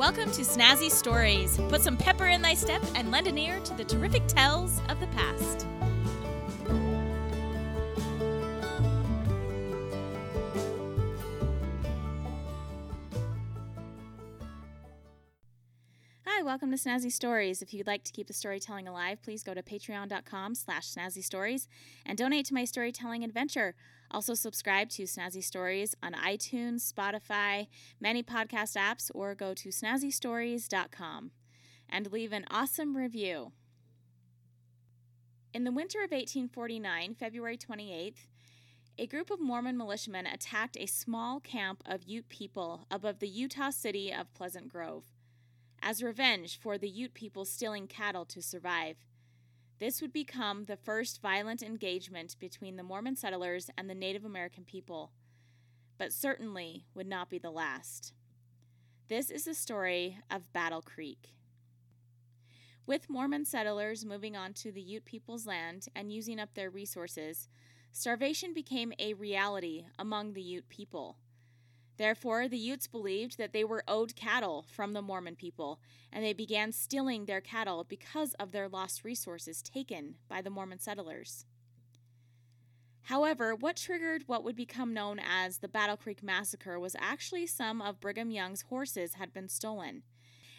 Welcome to Snazzy Stories. Put some pepper in thy step and lend an ear to the terrific tales of the past. Welcome to Snazzy Stories. If you'd like to keep the storytelling alive, please go to patreon.com slash snazzy stories and donate to my storytelling adventure. Also, subscribe to Snazzy Stories on iTunes, Spotify, many podcast apps, or go to snazzystories.com and leave an awesome review. In the winter of 1849, February 28th, a group of Mormon militiamen attacked a small camp of Ute people above the Utah city of Pleasant Grove as revenge for the Ute people stealing cattle to survive. This would become the first violent engagement between the Mormon settlers and the Native American people, but certainly would not be the last. This is the story of Battle Creek. With Mormon settlers moving on to the Ute people's land and using up their resources, starvation became a reality among the Ute people. Therefore, the Utes believed that they were owed cattle from the Mormon people, and they began stealing their cattle because of their lost resources taken by the Mormon settlers. However, what triggered what would become known as the Battle Creek Massacre was actually some of Brigham Young's horses had been stolen,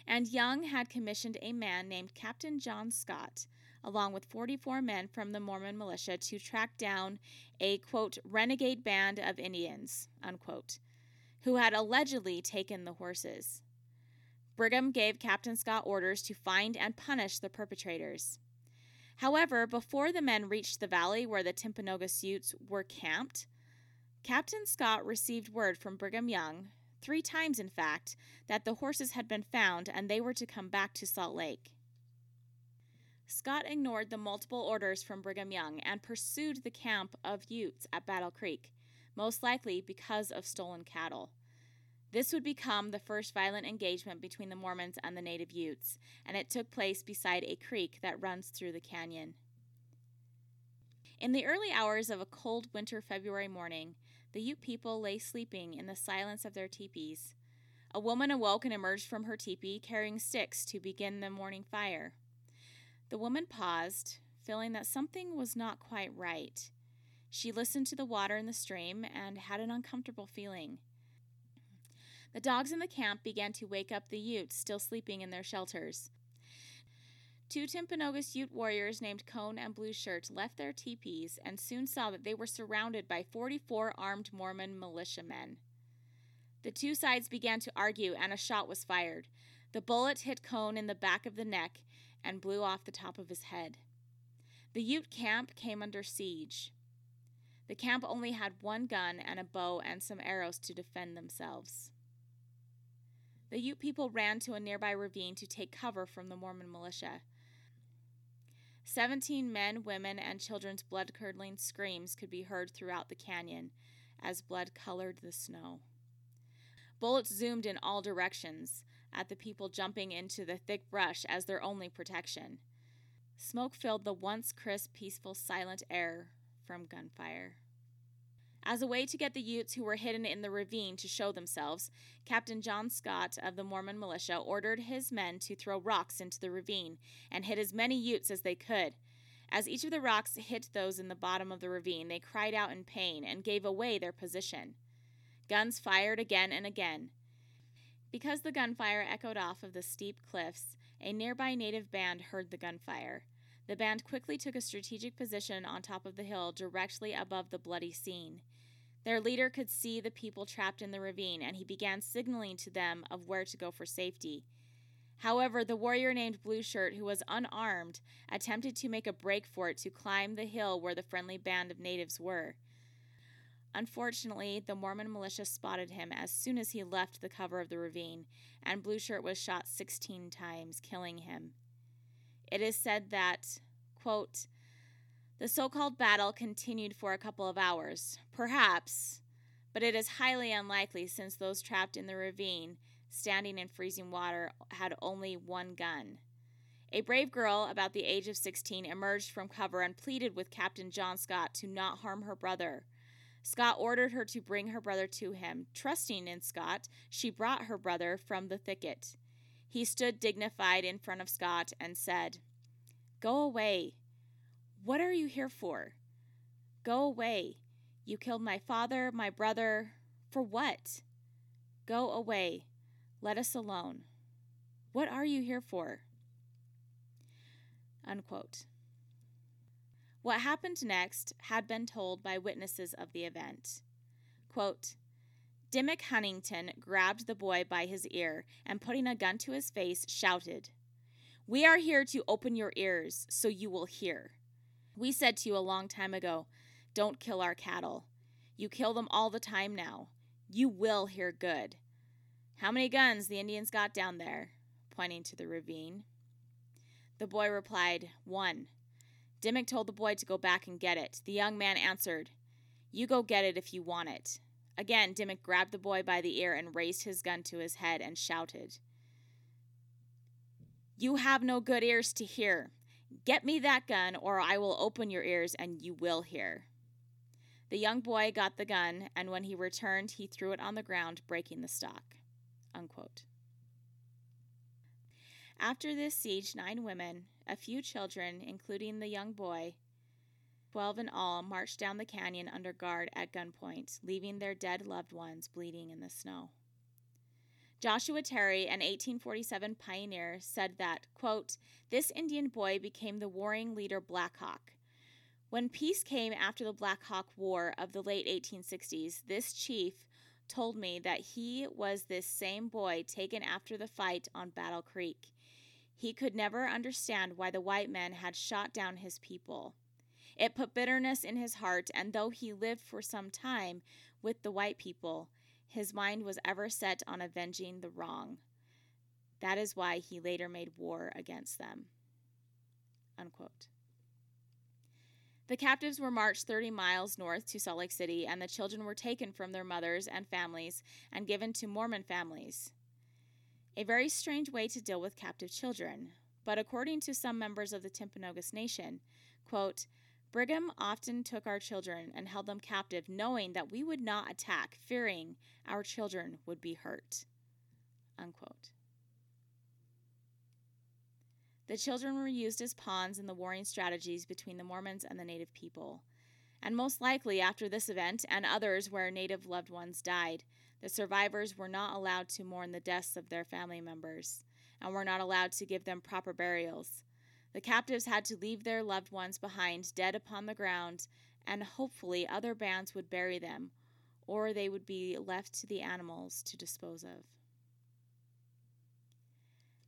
and Young had commissioned a man named Captain John Scott, along with 44 men from the Mormon militia, to track down a quote renegade band of Indians unquote who had allegedly taken the horses. Brigham gave Captain Scott orders to find and punish the perpetrators. However, before the men reached the valley where the Timpanogos Utes were camped, Captain Scott received word from Brigham Young, three times in fact, that the horses had been found and they were to come back to Salt Lake. Scott ignored the multiple orders from Brigham Young and pursued the camp of Utes at Battle Creek, most likely because of stolen cattle. This would become the first violent engagement between the Mormons and the native Utes, and it took place beside a creek that runs through the canyon. In the early hours of a cold winter February morning, the Ute people lay sleeping in the silence of their teepees. A woman awoke and emerged from her teepee carrying sticks to begin the morning fire. The woman paused, feeling that something was not quite right. She listened to the water in the stream and had an uncomfortable feeling. The dogs in the camp began to wake up the Utes still sleeping in their shelters. Two Timpanogos Ute warriors named Cone and Blue Shirt left their teepees and soon saw that they were surrounded by 44 armed Mormon militiamen. The two sides began to argue and a shot was fired. The bullet hit Cone in the back of the neck and blew off the top of his head. The Ute camp came under siege. The camp only had one gun and a bow and some arrows to defend themselves. The Ute people ran to a nearby ravine to take cover from the Mormon militia. Seventeen men, women, and children's blood curdling screams could be heard throughout the canyon as blood colored the snow. Bullets zoomed in all directions at the people jumping into the thick brush as their only protection. Smoke filled the once crisp, peaceful, silent air from gunfire. As a way to get the Utes who were hidden in the ravine to show themselves, Captain John Scott of the Mormon militia ordered his men to throw rocks into the ravine and hit as many Utes as they could. As each of the rocks hit those in the bottom of the ravine, they cried out in pain and gave away their position. Guns fired again and again. Because the gunfire echoed off of the steep cliffs, a nearby native band heard the gunfire. The band quickly took a strategic position on top of the hill directly above the bloody scene. Their leader could see the people trapped in the ravine, and he began signaling to them of where to go for safety. However, the warrior named Blue Shirt, who was unarmed, attempted to make a break for it to climb the hill where the friendly band of natives were. Unfortunately, the Mormon militia spotted him as soon as he left the cover of the ravine, and Blue Shirt was shot 16 times, killing him. It is said that, quote, the so called battle continued for a couple of hours, perhaps, but it is highly unlikely since those trapped in the ravine, standing in freezing water, had only one gun. A brave girl, about the age of 16, emerged from cover and pleaded with Captain John Scott to not harm her brother. Scott ordered her to bring her brother to him. Trusting in Scott, she brought her brother from the thicket. He stood dignified in front of Scott and said, Go away. What are you here for? Go away. You killed my father, my brother. For what? Go away. Let us alone. What are you here for? Unquote. What happened next had been told by witnesses of the event. Quote, Huntington grabbed the boy by his ear and, putting a gun to his face, shouted, We are here to open your ears so you will hear. We said to you a long time ago, Don't kill our cattle. You kill them all the time now. You will hear good. How many guns the Indians got down there? pointing to the ravine. The boy replied, One. Dimick told the boy to go back and get it. The young man answered, You go get it if you want it. Again, Dimick grabbed the boy by the ear and raised his gun to his head and shouted, You have no good ears to hear. Get me that gun, or I will open your ears and you will hear. The young boy got the gun, and when he returned, he threw it on the ground, breaking the stock. Unquote. After this siege, nine women, a few children, including the young boy, 12 in all, marched down the canyon under guard at gunpoint, leaving their dead loved ones bleeding in the snow. Joshua Terry, an 1847 pioneer, said that, quote, This Indian boy became the warring leader Black Hawk. When peace came after the Black Hawk War of the late 1860s, this chief told me that he was this same boy taken after the fight on Battle Creek. He could never understand why the white men had shot down his people. It put bitterness in his heart, and though he lived for some time with the white people, his mind was ever set on avenging the wrong. That is why he later made war against them. Unquote. The captives were marched 30 miles north to Salt Lake City, and the children were taken from their mothers and families and given to Mormon families. A very strange way to deal with captive children, but according to some members of the Timpanogos Nation, quote, Brigham often took our children and held them captive, knowing that we would not attack, fearing our children would be hurt. Unquote. The children were used as pawns in the warring strategies between the Mormons and the native people. And most likely after this event and others where native loved ones died, the survivors were not allowed to mourn the deaths of their family members and were not allowed to give them proper burials. The captives had to leave their loved ones behind, dead upon the ground, and hopefully other bands would bury them, or they would be left to the animals to dispose of.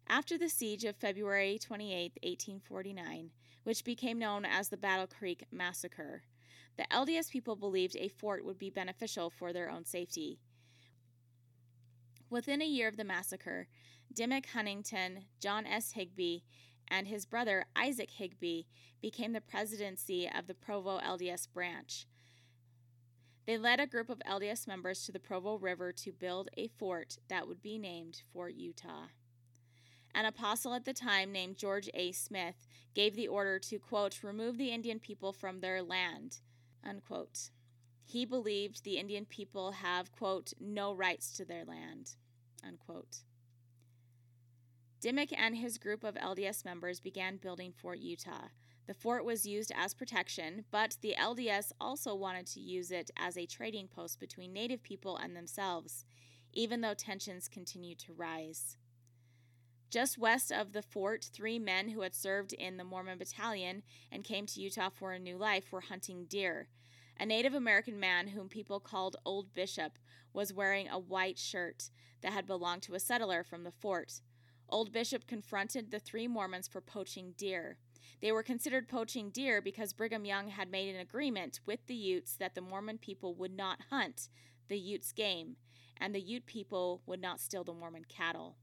After the siege of February 28, 1849, which became known as the Battle Creek Massacre, the LDS people believed a fort would be beneficial for their own safety. Within a year of the massacre, Dimick Huntington, John S. Higbee, and his brother Isaac Higbee became the presidency of the Provo LDS branch. They led a group of LDS members to the Provo River to build a fort that would be named Fort Utah. An apostle at the time named George A. Smith gave the order to, quote, remove the Indian people from their land, unquote. He believed the Indian people have, quote, no rights to their land, unquote. Dimick and his group of LDS members began building Fort Utah. The fort was used as protection, but the LDS also wanted to use it as a trading post between Native people and themselves, even though tensions continued to rise. Just west of the fort, three men who had served in the Mormon battalion and came to Utah for a new life were hunting deer. A Native American man, whom people called Old Bishop, was wearing a white shirt that had belonged to a settler from the fort. Old Bishop confronted the three Mormons for poaching deer. They were considered poaching deer because Brigham Young had made an agreement with the Utes that the Mormon people would not hunt the Utes' game, and the Ute people would not steal the Mormon cattle.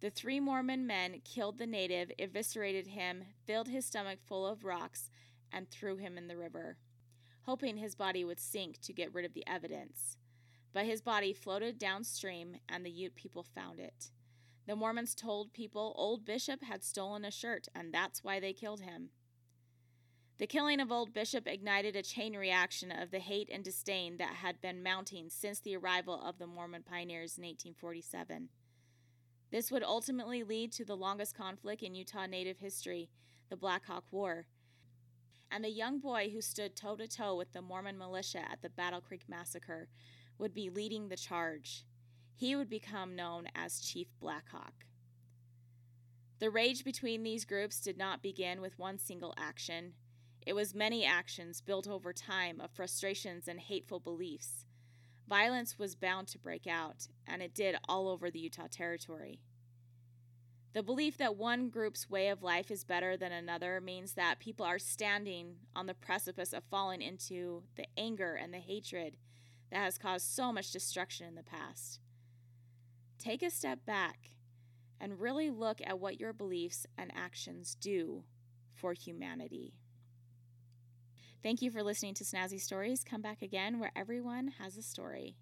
The three Mormon men killed the native, eviscerated him, filled his stomach full of rocks, and threw him in the river, hoping his body would sink to get rid of the evidence. But his body floated downstream, and the Ute people found it. The Mormons told people Old Bishop had stolen a shirt, and that's why they killed him. The killing of Old Bishop ignited a chain reaction of the hate and disdain that had been mounting since the arrival of the Mormon pioneers in 1847. This would ultimately lead to the longest conflict in Utah Native history, the Black Hawk War. And the young boy who stood toe to toe with the Mormon militia at the Battle Creek Massacre would be leading the charge. He would become known as Chief Black Hawk. The rage between these groups did not begin with one single action. It was many actions built over time of frustrations and hateful beliefs. Violence was bound to break out, and it did all over the Utah Territory. The belief that one group's way of life is better than another means that people are standing on the precipice of falling into the anger and the hatred that has caused so much destruction in the past. Take a step back and really look at what your beliefs and actions do for humanity. Thank you for listening to Snazzy Stories. Come back again where everyone has a story.